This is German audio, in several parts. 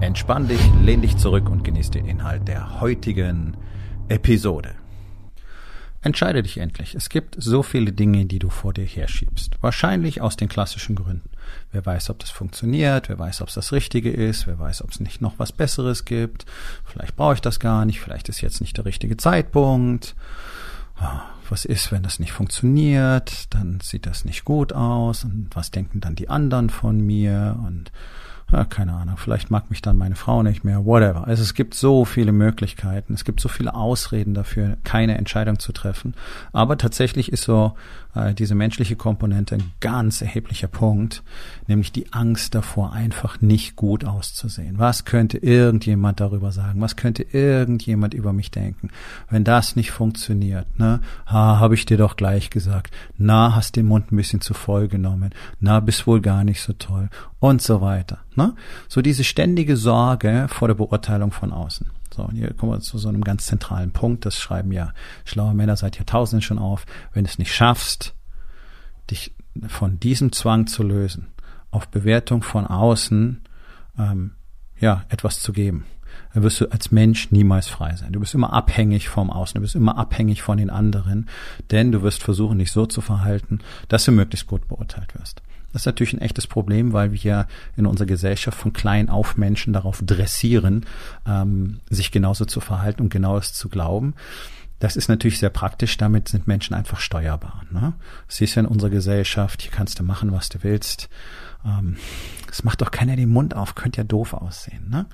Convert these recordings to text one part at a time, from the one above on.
Entspann dich, lehn dich zurück und genieß den Inhalt der heutigen Episode. Entscheide dich endlich. Es gibt so viele Dinge, die du vor dir herschiebst. Wahrscheinlich aus den klassischen Gründen. Wer weiß, ob das funktioniert, wer weiß, ob es das Richtige ist, wer weiß, ob es nicht noch was Besseres gibt. Vielleicht brauche ich das gar nicht, vielleicht ist jetzt nicht der richtige Zeitpunkt. Ah, was ist, wenn das nicht funktioniert? Dann sieht das nicht gut aus. Und was denken dann die anderen von mir? Und ja, keine Ahnung, vielleicht mag mich dann meine Frau nicht mehr, whatever. Also es gibt so viele Möglichkeiten, es gibt so viele Ausreden dafür, keine Entscheidung zu treffen. Aber tatsächlich ist so diese menschliche Komponente ein ganz erheblicher Punkt, nämlich die Angst davor, einfach nicht gut auszusehen. Was könnte irgendjemand darüber sagen? Was könnte irgendjemand über mich denken? Wenn das nicht funktioniert, ne? Ha, habe ich dir doch gleich gesagt. Na, hast den Mund ein bisschen zu voll genommen. Na, bist wohl gar nicht so toll. Und so weiter. Ne? So diese ständige Sorge vor der Beurteilung von außen. So, und hier kommen wir zu so einem ganz zentralen Punkt. Das schreiben ja schlaue Männer seit Jahrtausenden schon auf. Wenn du es nicht schaffst, dich von diesem Zwang zu lösen, auf Bewertung von außen, ähm, ja, etwas zu geben, dann wirst du als Mensch niemals frei sein. Du bist immer abhängig vom Außen, du bist immer abhängig von den anderen, denn du wirst versuchen, dich so zu verhalten, dass du möglichst gut beurteilt wirst. Das ist natürlich ein echtes Problem, weil wir in unserer Gesellschaft von klein auf Menschen darauf dressieren, ähm, sich genauso zu verhalten und genaues zu glauben. Das ist natürlich sehr praktisch, damit sind Menschen einfach steuerbar. Ne? Siehst ja in unserer Gesellschaft, hier kannst du machen, was du willst. Ähm, es macht doch keiner den Mund auf, könnte ja doof aussehen. Ne?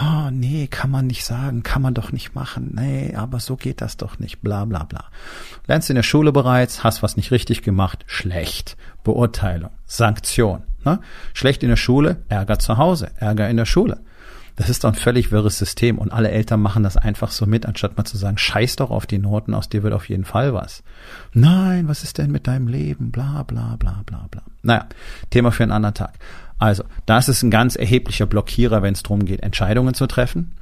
Oh, nee, kann man nicht sagen, kann man doch nicht machen, nee, aber so geht das doch nicht, bla bla bla. Lernst in der Schule bereits, hast was nicht richtig gemacht, schlecht. Beurteilung, Sanktion. Ne? Schlecht in der Schule, Ärger zu Hause, Ärger in der Schule. Das ist doch ein völlig wirres System und alle Eltern machen das einfach so mit, anstatt mal zu sagen, scheiß doch auf die Noten, aus dir wird auf jeden Fall was. Nein, was ist denn mit deinem Leben? Bla bla bla bla bla. Naja, Thema für einen anderen Tag. Also, das ist ein ganz erheblicher Blockierer, wenn es darum geht, Entscheidungen zu treffen.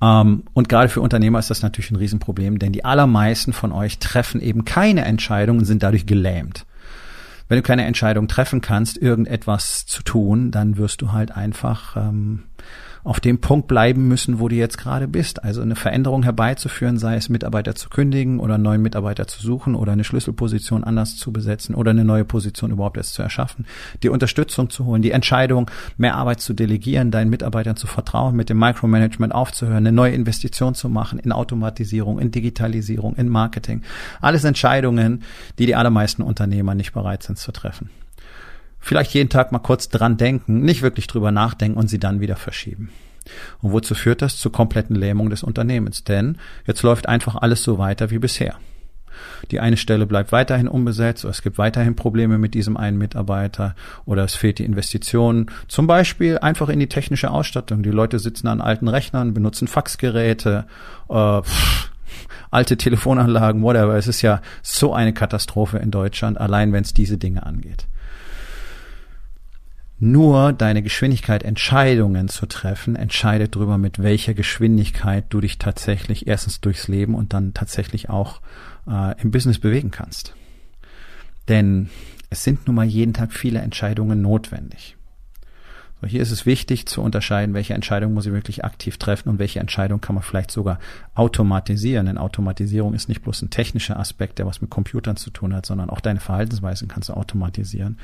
Ähm, und gerade für Unternehmer ist das natürlich ein Riesenproblem, denn die allermeisten von euch treffen eben keine Entscheidungen und sind dadurch gelähmt. Wenn du keine Entscheidung treffen kannst, irgendetwas zu tun, dann wirst du halt einfach ähm, auf dem Punkt bleiben müssen, wo du jetzt gerade bist. Also eine Veränderung herbeizuführen, sei es Mitarbeiter zu kündigen oder einen neuen Mitarbeiter zu suchen oder eine Schlüsselposition anders zu besetzen oder eine neue Position überhaupt erst zu erschaffen, die Unterstützung zu holen, die Entscheidung, mehr Arbeit zu delegieren, deinen Mitarbeitern zu vertrauen, mit dem Micromanagement aufzuhören, eine neue Investition zu machen in Automatisierung, in Digitalisierung, in Marketing. Alles Entscheidungen, die die allermeisten Unternehmer nicht bereit sind zu treffen vielleicht jeden Tag mal kurz dran denken, nicht wirklich drüber nachdenken und sie dann wieder verschieben. Und wozu führt das? Zur kompletten Lähmung des Unternehmens. Denn jetzt läuft einfach alles so weiter wie bisher. Die eine Stelle bleibt weiterhin unbesetzt oder es gibt weiterhin Probleme mit diesem einen Mitarbeiter oder es fehlt die Investition. Zum Beispiel einfach in die technische Ausstattung. Die Leute sitzen an alten Rechnern, benutzen Faxgeräte, äh, pff, alte Telefonanlagen, whatever. Es ist ja so eine Katastrophe in Deutschland, allein wenn es diese Dinge angeht nur deine Geschwindigkeit, Entscheidungen zu treffen, entscheidet darüber, mit welcher Geschwindigkeit du dich tatsächlich erstens durchs Leben und dann tatsächlich auch äh, im Business bewegen kannst. Denn es sind nun mal jeden Tag viele Entscheidungen notwendig. So, hier ist es wichtig zu unterscheiden, welche Entscheidung muss ich wirklich aktiv treffen und welche Entscheidung kann man vielleicht sogar automatisieren. Denn Automatisierung ist nicht bloß ein technischer Aspekt, der was mit Computern zu tun hat, sondern auch deine Verhaltensweisen kannst du automatisieren.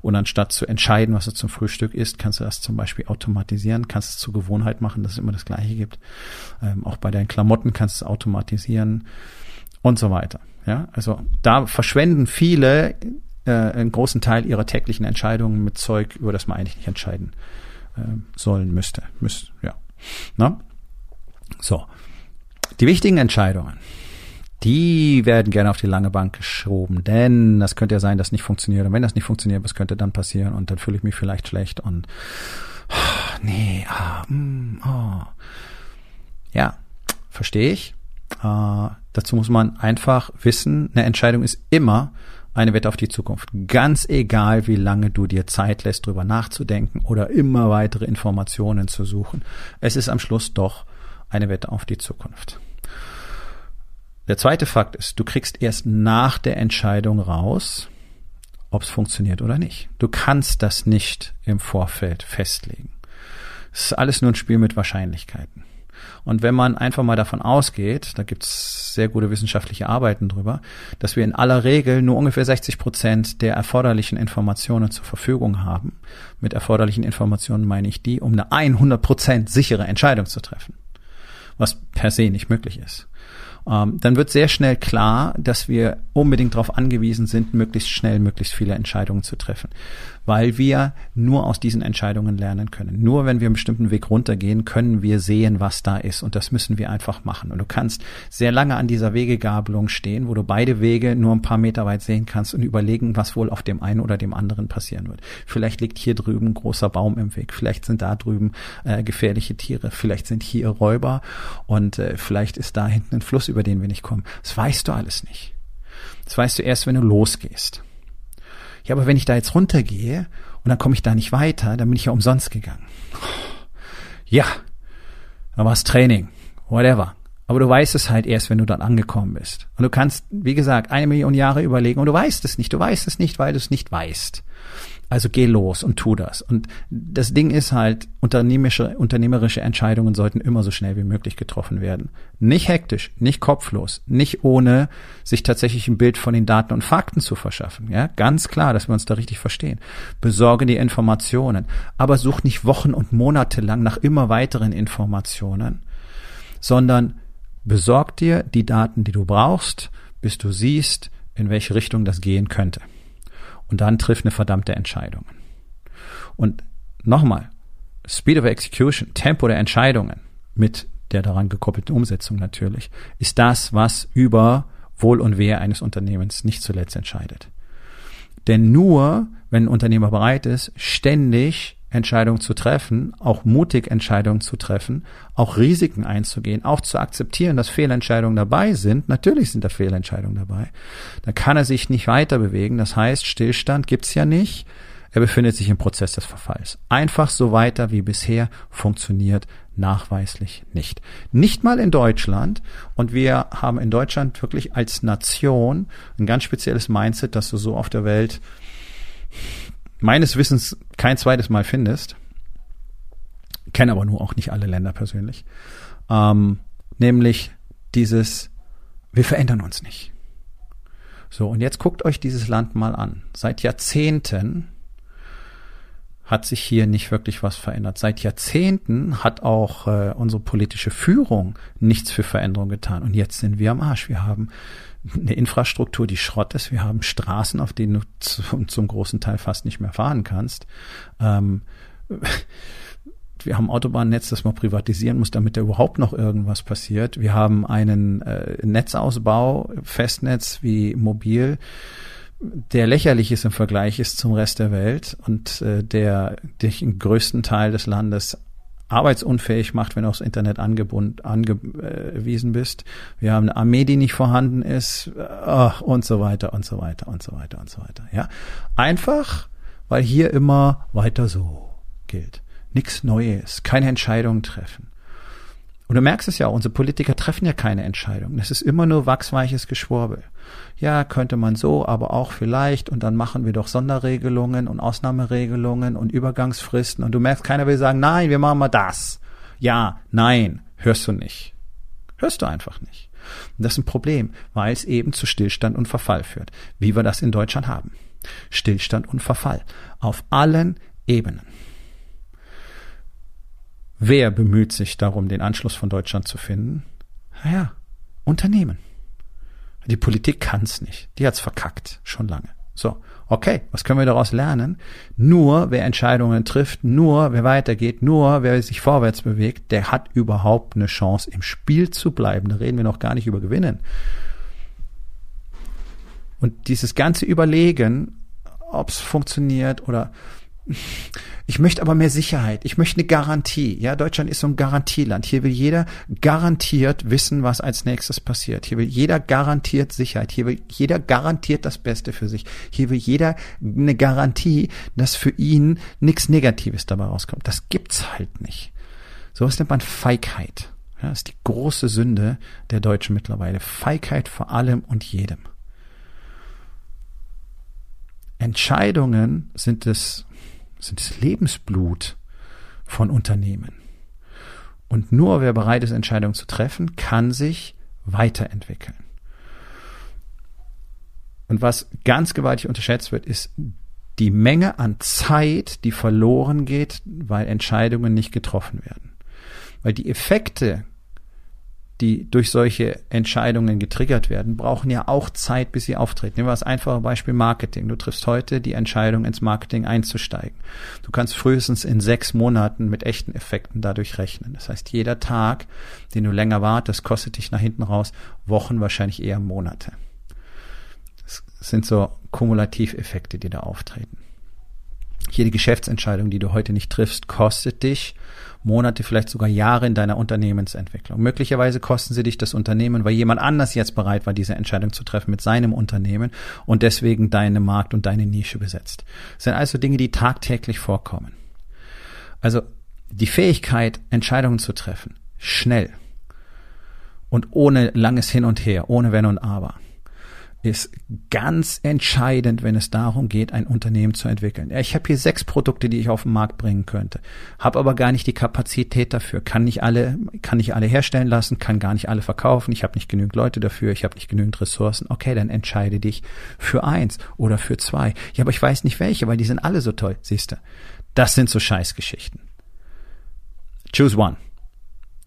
Und anstatt zu entscheiden, was du zum Frühstück isst, kannst du das zum Beispiel automatisieren, kannst es zur Gewohnheit machen, dass es immer das Gleiche gibt. Ähm, auch bei deinen Klamotten kannst du es automatisieren und so weiter. Ja, also da verschwenden viele äh, einen großen Teil ihrer täglichen Entscheidungen mit Zeug, über das man eigentlich nicht entscheiden äh, sollen müsste. Müsste, ja. Na? So. Die wichtigen Entscheidungen, die werden gerne auf die lange Bank geschoben, denn das könnte ja sein, dass nicht funktioniert. Und wenn das nicht funktioniert, was könnte dann passieren? Und dann fühle ich mich vielleicht schlecht und nee, ah, mm, oh. Ja, verstehe ich. Äh, dazu muss man einfach wissen, eine Entscheidung ist immer eine Wette auf die Zukunft. Ganz egal, wie lange du dir Zeit lässt, drüber nachzudenken oder immer weitere Informationen zu suchen. Es ist am Schluss doch eine Wette auf die Zukunft. Der zweite Fakt ist, du kriegst erst nach der Entscheidung raus, ob es funktioniert oder nicht. Du kannst das nicht im Vorfeld festlegen. Es ist alles nur ein Spiel mit Wahrscheinlichkeiten. Und wenn man einfach mal davon ausgeht, da gibt's sehr gute wissenschaftliche Arbeiten drüber, dass wir in aller Regel nur ungefähr 60 Prozent der erforderlichen Informationen zur Verfügung haben. Mit erforderlichen Informationen meine ich die, um eine 100 Prozent sichere Entscheidung zu treffen. Was per se nicht möglich ist ähm, dann wird sehr schnell klar, dass wir unbedingt darauf angewiesen sind, möglichst schnell, möglichst viele Entscheidungen zu treffen weil wir nur aus diesen Entscheidungen lernen können. Nur wenn wir einen bestimmten Weg runtergehen, können wir sehen, was da ist. Und das müssen wir einfach machen. Und du kannst sehr lange an dieser Wegegabelung stehen, wo du beide Wege nur ein paar Meter weit sehen kannst und überlegen, was wohl auf dem einen oder dem anderen passieren wird. Vielleicht liegt hier drüben ein großer Baum im Weg. Vielleicht sind da drüben äh, gefährliche Tiere. Vielleicht sind hier Räuber. Und äh, vielleicht ist da hinten ein Fluss, über den wir nicht kommen. Das weißt du alles nicht. Das weißt du erst, wenn du losgehst ja, aber wenn ich da jetzt runtergehe und dann komme ich da nicht weiter, dann bin ich ja umsonst gegangen. Ja, dann war es Training, whatever. Aber du weißt es halt erst, wenn du dann angekommen bist. Und du kannst, wie gesagt, eine Million Jahre überlegen und du weißt es nicht. Du weißt es nicht, weil du es nicht weißt. Also geh los und tu das. Und das Ding ist halt, unternehmerische, unternehmerische Entscheidungen sollten immer so schnell wie möglich getroffen werden. Nicht hektisch, nicht kopflos, nicht ohne sich tatsächlich ein Bild von den Daten und Fakten zu verschaffen. Ja, ganz klar, dass wir uns da richtig verstehen. Besorge die Informationen, aber such nicht Wochen und Monate lang nach immer weiteren Informationen, sondern besorg dir die Daten, die du brauchst, bis du siehst, in welche Richtung das gehen könnte und dann trifft eine verdammte Entscheidung. Und nochmal, Speed of Execution, Tempo der Entscheidungen mit der daran gekoppelten Umsetzung natürlich, ist das, was über Wohl und Wehe eines Unternehmens nicht zuletzt entscheidet. Denn nur, wenn ein Unternehmer bereit ist, ständig Entscheidungen zu treffen, auch mutig Entscheidungen zu treffen, auch Risiken einzugehen, auch zu akzeptieren, dass Fehlentscheidungen dabei sind. Natürlich sind da Fehlentscheidungen dabei. Dann kann er sich nicht weiter bewegen. Das heißt, Stillstand gibt's ja nicht. Er befindet sich im Prozess des Verfalls. Einfach so weiter wie bisher funktioniert nachweislich nicht. Nicht mal in Deutschland. Und wir haben in Deutschland wirklich als Nation ein ganz spezielles Mindset, das du so auf der Welt meines Wissens kein zweites Mal findest. Kenne aber nur auch nicht alle Länder persönlich. Ähm, nämlich dieses, wir verändern uns nicht. So, und jetzt guckt euch dieses Land mal an. Seit Jahrzehnten hat sich hier nicht wirklich was verändert. Seit Jahrzehnten hat auch äh, unsere politische Führung nichts für Veränderung getan. Und jetzt sind wir am Arsch. Wir haben eine Infrastruktur, die Schrott ist. Wir haben Straßen, auf denen du zum, zum großen Teil fast nicht mehr fahren kannst. Ähm, wir haben ein Autobahnnetz, das man privatisieren muss, damit da überhaupt noch irgendwas passiert. Wir haben einen äh, Netzausbau, Festnetz wie mobil, der lächerlich ist im Vergleich ist zum Rest der Welt und äh, der den größten Teil des Landes arbeitsunfähig macht, wenn du aufs Internet angewiesen bist. Wir haben eine Armee, die nicht vorhanden ist und so weiter und so weiter und so weiter und so weiter. Ja, einfach, weil hier immer weiter so gilt. Nichts Neues, keine Entscheidungen treffen. Und du merkst es ja, unsere Politiker treffen ja keine Entscheidungen. Es ist immer nur wachsweiches Geschwurbel. Ja, könnte man so, aber auch vielleicht. Und dann machen wir doch Sonderregelungen und Ausnahmeregelungen und Übergangsfristen. Und du merkst, keiner will sagen, nein, wir machen mal das. Ja, nein, hörst du nicht. Hörst du einfach nicht. Und das ist ein Problem, weil es eben zu Stillstand und Verfall führt, wie wir das in Deutschland haben. Stillstand und Verfall. Auf allen Ebenen. Wer bemüht sich darum, den Anschluss von Deutschland zu finden? Naja, Unternehmen. Die Politik kann's nicht. Die hat's verkackt, schon lange. So, okay, was können wir daraus lernen? Nur wer Entscheidungen trifft, nur wer weitergeht, nur wer sich vorwärts bewegt, der hat überhaupt eine Chance, im Spiel zu bleiben. Da reden wir noch gar nicht über Gewinnen. Und dieses ganze Überlegen, ob's funktioniert oder ich möchte aber mehr Sicherheit. Ich möchte eine Garantie. Ja, Deutschland ist so ein Garantieland. Hier will jeder garantiert wissen, was als nächstes passiert. Hier will jeder garantiert Sicherheit. Hier will jeder garantiert das Beste für sich. Hier will jeder eine Garantie, dass für ihn nichts Negatives dabei rauskommt. Das gibt's halt nicht. So was nennt man Feigheit. Ja, das ist die große Sünde der Deutschen mittlerweile. Feigheit vor allem und jedem. Entscheidungen sind es sind das Lebensblut von Unternehmen. Und nur wer bereit ist, Entscheidungen zu treffen, kann sich weiterentwickeln. Und was ganz gewaltig unterschätzt wird, ist die Menge an Zeit, die verloren geht, weil Entscheidungen nicht getroffen werden. Weil die Effekte die durch solche Entscheidungen getriggert werden, brauchen ja auch Zeit, bis sie auftreten. Nehmen wir das einfache Beispiel Marketing. Du triffst heute die Entscheidung, ins Marketing einzusteigen. Du kannst frühestens in sechs Monaten mit echten Effekten dadurch rechnen. Das heißt, jeder Tag, den du länger wartest, kostet dich nach hinten raus Wochen, wahrscheinlich eher Monate. Das sind so Kumulativeffekte, die da auftreten. Jede Geschäftsentscheidung, die du heute nicht triffst, kostet dich Monate, vielleicht sogar Jahre in deiner Unternehmensentwicklung. Möglicherweise kosten sie dich das Unternehmen, weil jemand anders jetzt bereit war, diese Entscheidung zu treffen mit seinem Unternehmen und deswegen deine Markt und deine Nische besetzt. Das sind also Dinge, die tagtäglich vorkommen. Also die Fähigkeit, Entscheidungen zu treffen, schnell und ohne langes Hin und Her, ohne Wenn und Aber ist ganz entscheidend, wenn es darum geht, ein Unternehmen zu entwickeln. Ich habe hier sechs Produkte, die ich auf den Markt bringen könnte, habe aber gar nicht die Kapazität dafür, kann nicht alle, kann nicht alle herstellen lassen, kann gar nicht alle verkaufen, ich habe nicht genügend Leute dafür, ich habe nicht genügend Ressourcen. Okay, dann entscheide dich für eins oder für zwei. Ja, aber ich weiß nicht welche, weil die sind alle so toll, siehst du. Das sind so Scheißgeschichten. Choose one.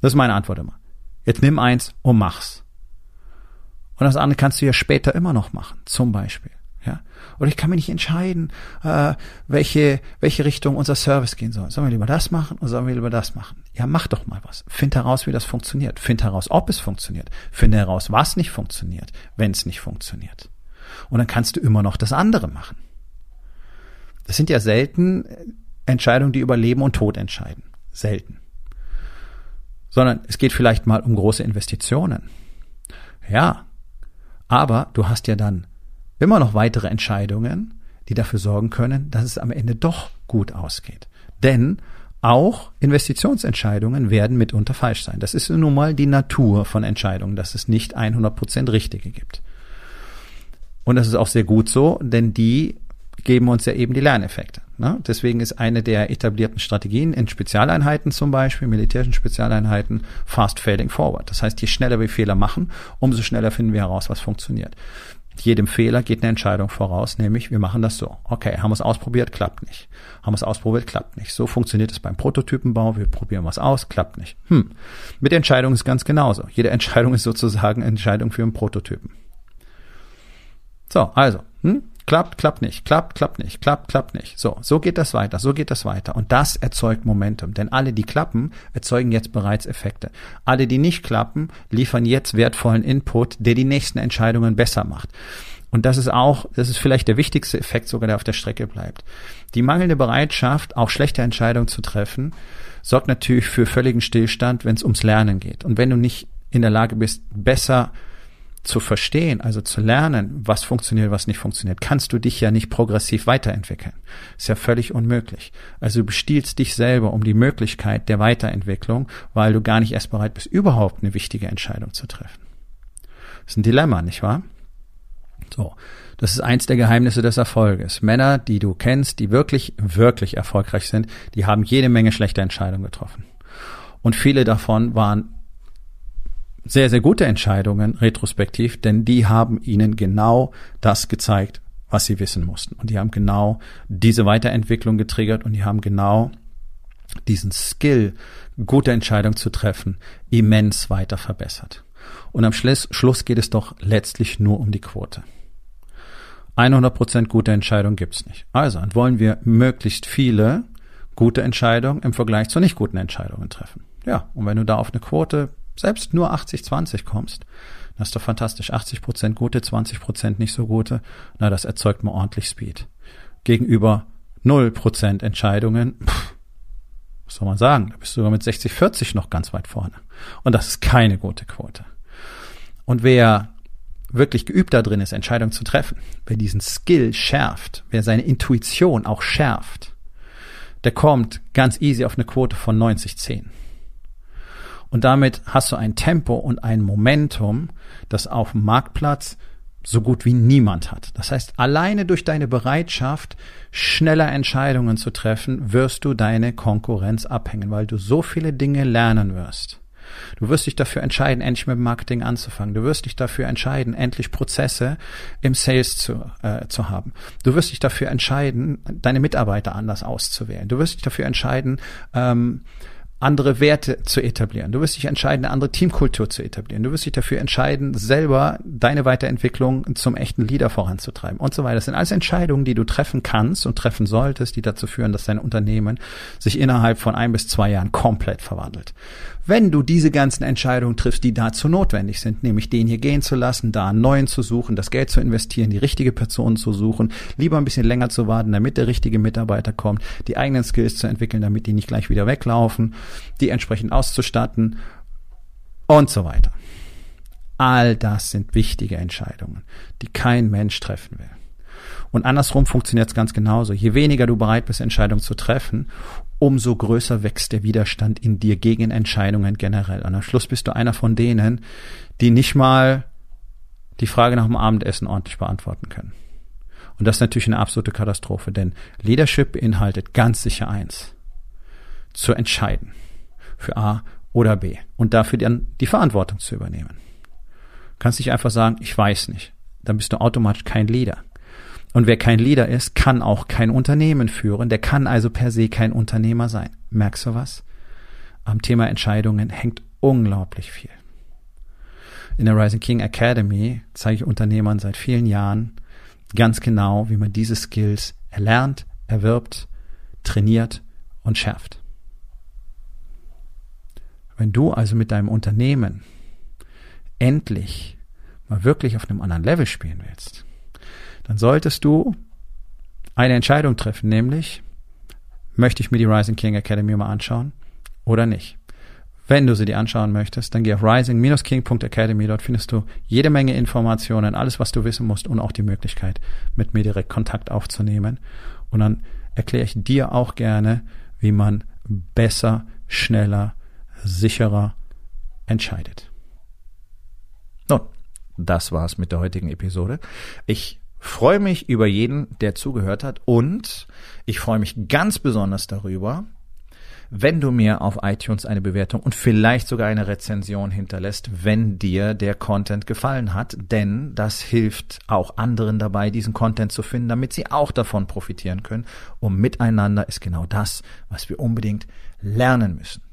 Das ist meine Antwort immer. Jetzt nimm eins und mach's. Und das andere kannst du ja später immer noch machen, zum Beispiel. Ja? Oder ich kann mir nicht entscheiden, äh, welche, welche Richtung unser Service gehen soll. Sollen wir lieber das machen oder sollen wir lieber das machen? Ja, mach doch mal was. Find heraus, wie das funktioniert. Find heraus, ob es funktioniert. Finde heraus, was nicht funktioniert, wenn es nicht funktioniert. Und dann kannst du immer noch das andere machen. Das sind ja selten Entscheidungen, die über Leben und Tod entscheiden. Selten. Sondern es geht vielleicht mal um große Investitionen. Ja, aber du hast ja dann immer noch weitere Entscheidungen, die dafür sorgen können, dass es am Ende doch gut ausgeht. Denn auch Investitionsentscheidungen werden mitunter falsch sein. Das ist nun mal die Natur von Entscheidungen, dass es nicht 100% richtige gibt. Und das ist auch sehr gut so, denn die geben uns ja eben die Lerneffekte. Ne? Deswegen ist eine der etablierten Strategien in Spezialeinheiten zum Beispiel, militärischen Spezialeinheiten, Fast Failing Forward. Das heißt, je schneller wir Fehler machen, umso schneller finden wir heraus, was funktioniert. Jedem Fehler geht eine Entscheidung voraus, nämlich wir machen das so. Okay, haben wir es ausprobiert, klappt nicht. Haben wir es ausprobiert, klappt nicht. So funktioniert es beim Prototypenbau. Wir probieren was aus, klappt nicht. Hm. Mit Entscheidung ist ganz genauso. Jede Entscheidung ist sozusagen Entscheidung für einen Prototypen. So, also, hm? Klappt, klappt nicht, klappt, klappt nicht, klappt, klappt nicht. So, so geht das weiter, so geht das weiter. Und das erzeugt Momentum. Denn alle, die klappen, erzeugen jetzt bereits Effekte. Alle, die nicht klappen, liefern jetzt wertvollen Input, der die nächsten Entscheidungen besser macht. Und das ist auch, das ist vielleicht der wichtigste Effekt sogar, der auf der Strecke bleibt. Die mangelnde Bereitschaft, auch schlechte Entscheidungen zu treffen, sorgt natürlich für völligen Stillstand, wenn es ums Lernen geht. Und wenn du nicht in der Lage bist, besser zu verstehen, also zu lernen, was funktioniert, was nicht funktioniert, kannst du dich ja nicht progressiv weiterentwickeln. Ist ja völlig unmöglich. Also du bestiehlst dich selber um die Möglichkeit der Weiterentwicklung, weil du gar nicht erst bereit bist, überhaupt eine wichtige Entscheidung zu treffen. Ist ein Dilemma, nicht wahr? So. Das ist eins der Geheimnisse des Erfolges. Männer, die du kennst, die wirklich, wirklich erfolgreich sind, die haben jede Menge schlechte Entscheidungen getroffen. Und viele davon waren sehr, sehr gute Entscheidungen retrospektiv, denn die haben ihnen genau das gezeigt, was sie wissen mussten. Und die haben genau diese Weiterentwicklung getriggert und die haben genau diesen Skill, gute Entscheidungen zu treffen, immens weiter verbessert. Und am Schluss, Schluss geht es doch letztlich nur um die Quote. 100% gute Entscheidung gibt's nicht. Also wollen wir möglichst viele gute Entscheidungen im Vergleich zu nicht guten Entscheidungen treffen. Ja, und wenn du da auf eine Quote selbst nur 80-20 kommst, das ist doch fantastisch. 80 Prozent gute, 20 Prozent nicht so gute. Na, das erzeugt mal ordentlich Speed. Gegenüber 0% Entscheidungen, pff, was soll man sagen, da bist du sogar mit 60, 40 noch ganz weit vorne. Und das ist keine gute Quote. Und wer wirklich geübt da drin ist, Entscheidungen zu treffen, wer diesen Skill schärft, wer seine Intuition auch schärft, der kommt ganz easy auf eine Quote von 90-10. Und damit hast du ein Tempo und ein Momentum, das auf dem Marktplatz so gut wie niemand hat. Das heißt, alleine durch deine Bereitschaft, schneller Entscheidungen zu treffen, wirst du deine Konkurrenz abhängen, weil du so viele Dinge lernen wirst. Du wirst dich dafür entscheiden, endlich mit Marketing anzufangen. Du wirst dich dafür entscheiden, endlich Prozesse im Sales zu, äh, zu haben. Du wirst dich dafür entscheiden, deine Mitarbeiter anders auszuwählen. Du wirst dich dafür entscheiden, ähm, andere Werte zu etablieren. Du wirst dich entscheiden, eine andere Teamkultur zu etablieren. Du wirst dich dafür entscheiden, selber deine Weiterentwicklung zum echten Leader voranzutreiben und so weiter. Das sind alles Entscheidungen, die du treffen kannst und treffen solltest, die dazu führen, dass dein Unternehmen sich innerhalb von ein bis zwei Jahren komplett verwandelt. Wenn du diese ganzen Entscheidungen triffst, die dazu notwendig sind, nämlich den hier gehen zu lassen, da einen neuen zu suchen, das Geld zu investieren, die richtige Person zu suchen, lieber ein bisschen länger zu warten, damit der richtige Mitarbeiter kommt, die eigenen Skills zu entwickeln, damit die nicht gleich wieder weglaufen, die entsprechend auszustatten und so weiter. All das sind wichtige Entscheidungen, die kein Mensch treffen will. Und andersrum funktioniert es ganz genauso. Je weniger du bereit bist, Entscheidungen zu treffen, umso größer wächst der Widerstand in dir gegen Entscheidungen generell. Und am Schluss bist du einer von denen, die nicht mal die Frage nach dem Abendessen ordentlich beantworten können. Und das ist natürlich eine absolute Katastrophe, denn Leadership beinhaltet ganz sicher eins. Zu entscheiden. Für A oder B. Und dafür dann die Verantwortung zu übernehmen. Du kannst nicht einfach sagen, ich weiß nicht. Dann bist du automatisch kein Leader. Und wer kein Leader ist, kann auch kein Unternehmen führen. Der kann also per se kein Unternehmer sein. Merkst du was? Am Thema Entscheidungen hängt unglaublich viel. In der Rising King Academy zeige ich Unternehmern seit vielen Jahren ganz genau, wie man diese Skills erlernt, erwirbt, trainiert und schärft. Wenn du also mit deinem Unternehmen endlich mal wirklich auf einem anderen Level spielen willst, dann solltest du eine Entscheidung treffen, nämlich möchte ich mir die Rising King Academy mal anschauen oder nicht. Wenn du sie dir anschauen möchtest, dann geh auf rising-king.academy. Dort findest du jede Menge Informationen, alles, was du wissen musst und auch die Möglichkeit, mit mir direkt Kontakt aufzunehmen. Und dann erkläre ich dir auch gerne, wie man besser, schneller, sicherer entscheidet. Nun, das war's mit der heutigen Episode. Ich freue mich über jeden, der zugehört hat und ich freue mich ganz besonders darüber, wenn du mir auf iTunes eine Bewertung und vielleicht sogar eine Rezension hinterlässt, wenn dir der Content gefallen hat, denn das hilft auch anderen dabei, diesen Content zu finden, damit sie auch davon profitieren können. Und miteinander ist genau das, was wir unbedingt lernen müssen.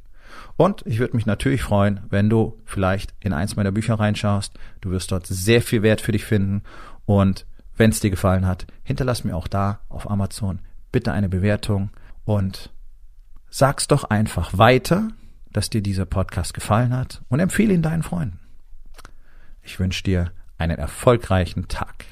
Und ich würde mich natürlich freuen, wenn du vielleicht in eins meiner Bücher reinschaust. Du wirst dort sehr viel Wert für dich finden und wenn es dir gefallen hat, hinterlass mir auch da auf Amazon bitte eine Bewertung und sag's doch einfach weiter, dass dir dieser Podcast gefallen hat und empfehle ihn deinen Freunden. Ich wünsche dir einen erfolgreichen Tag.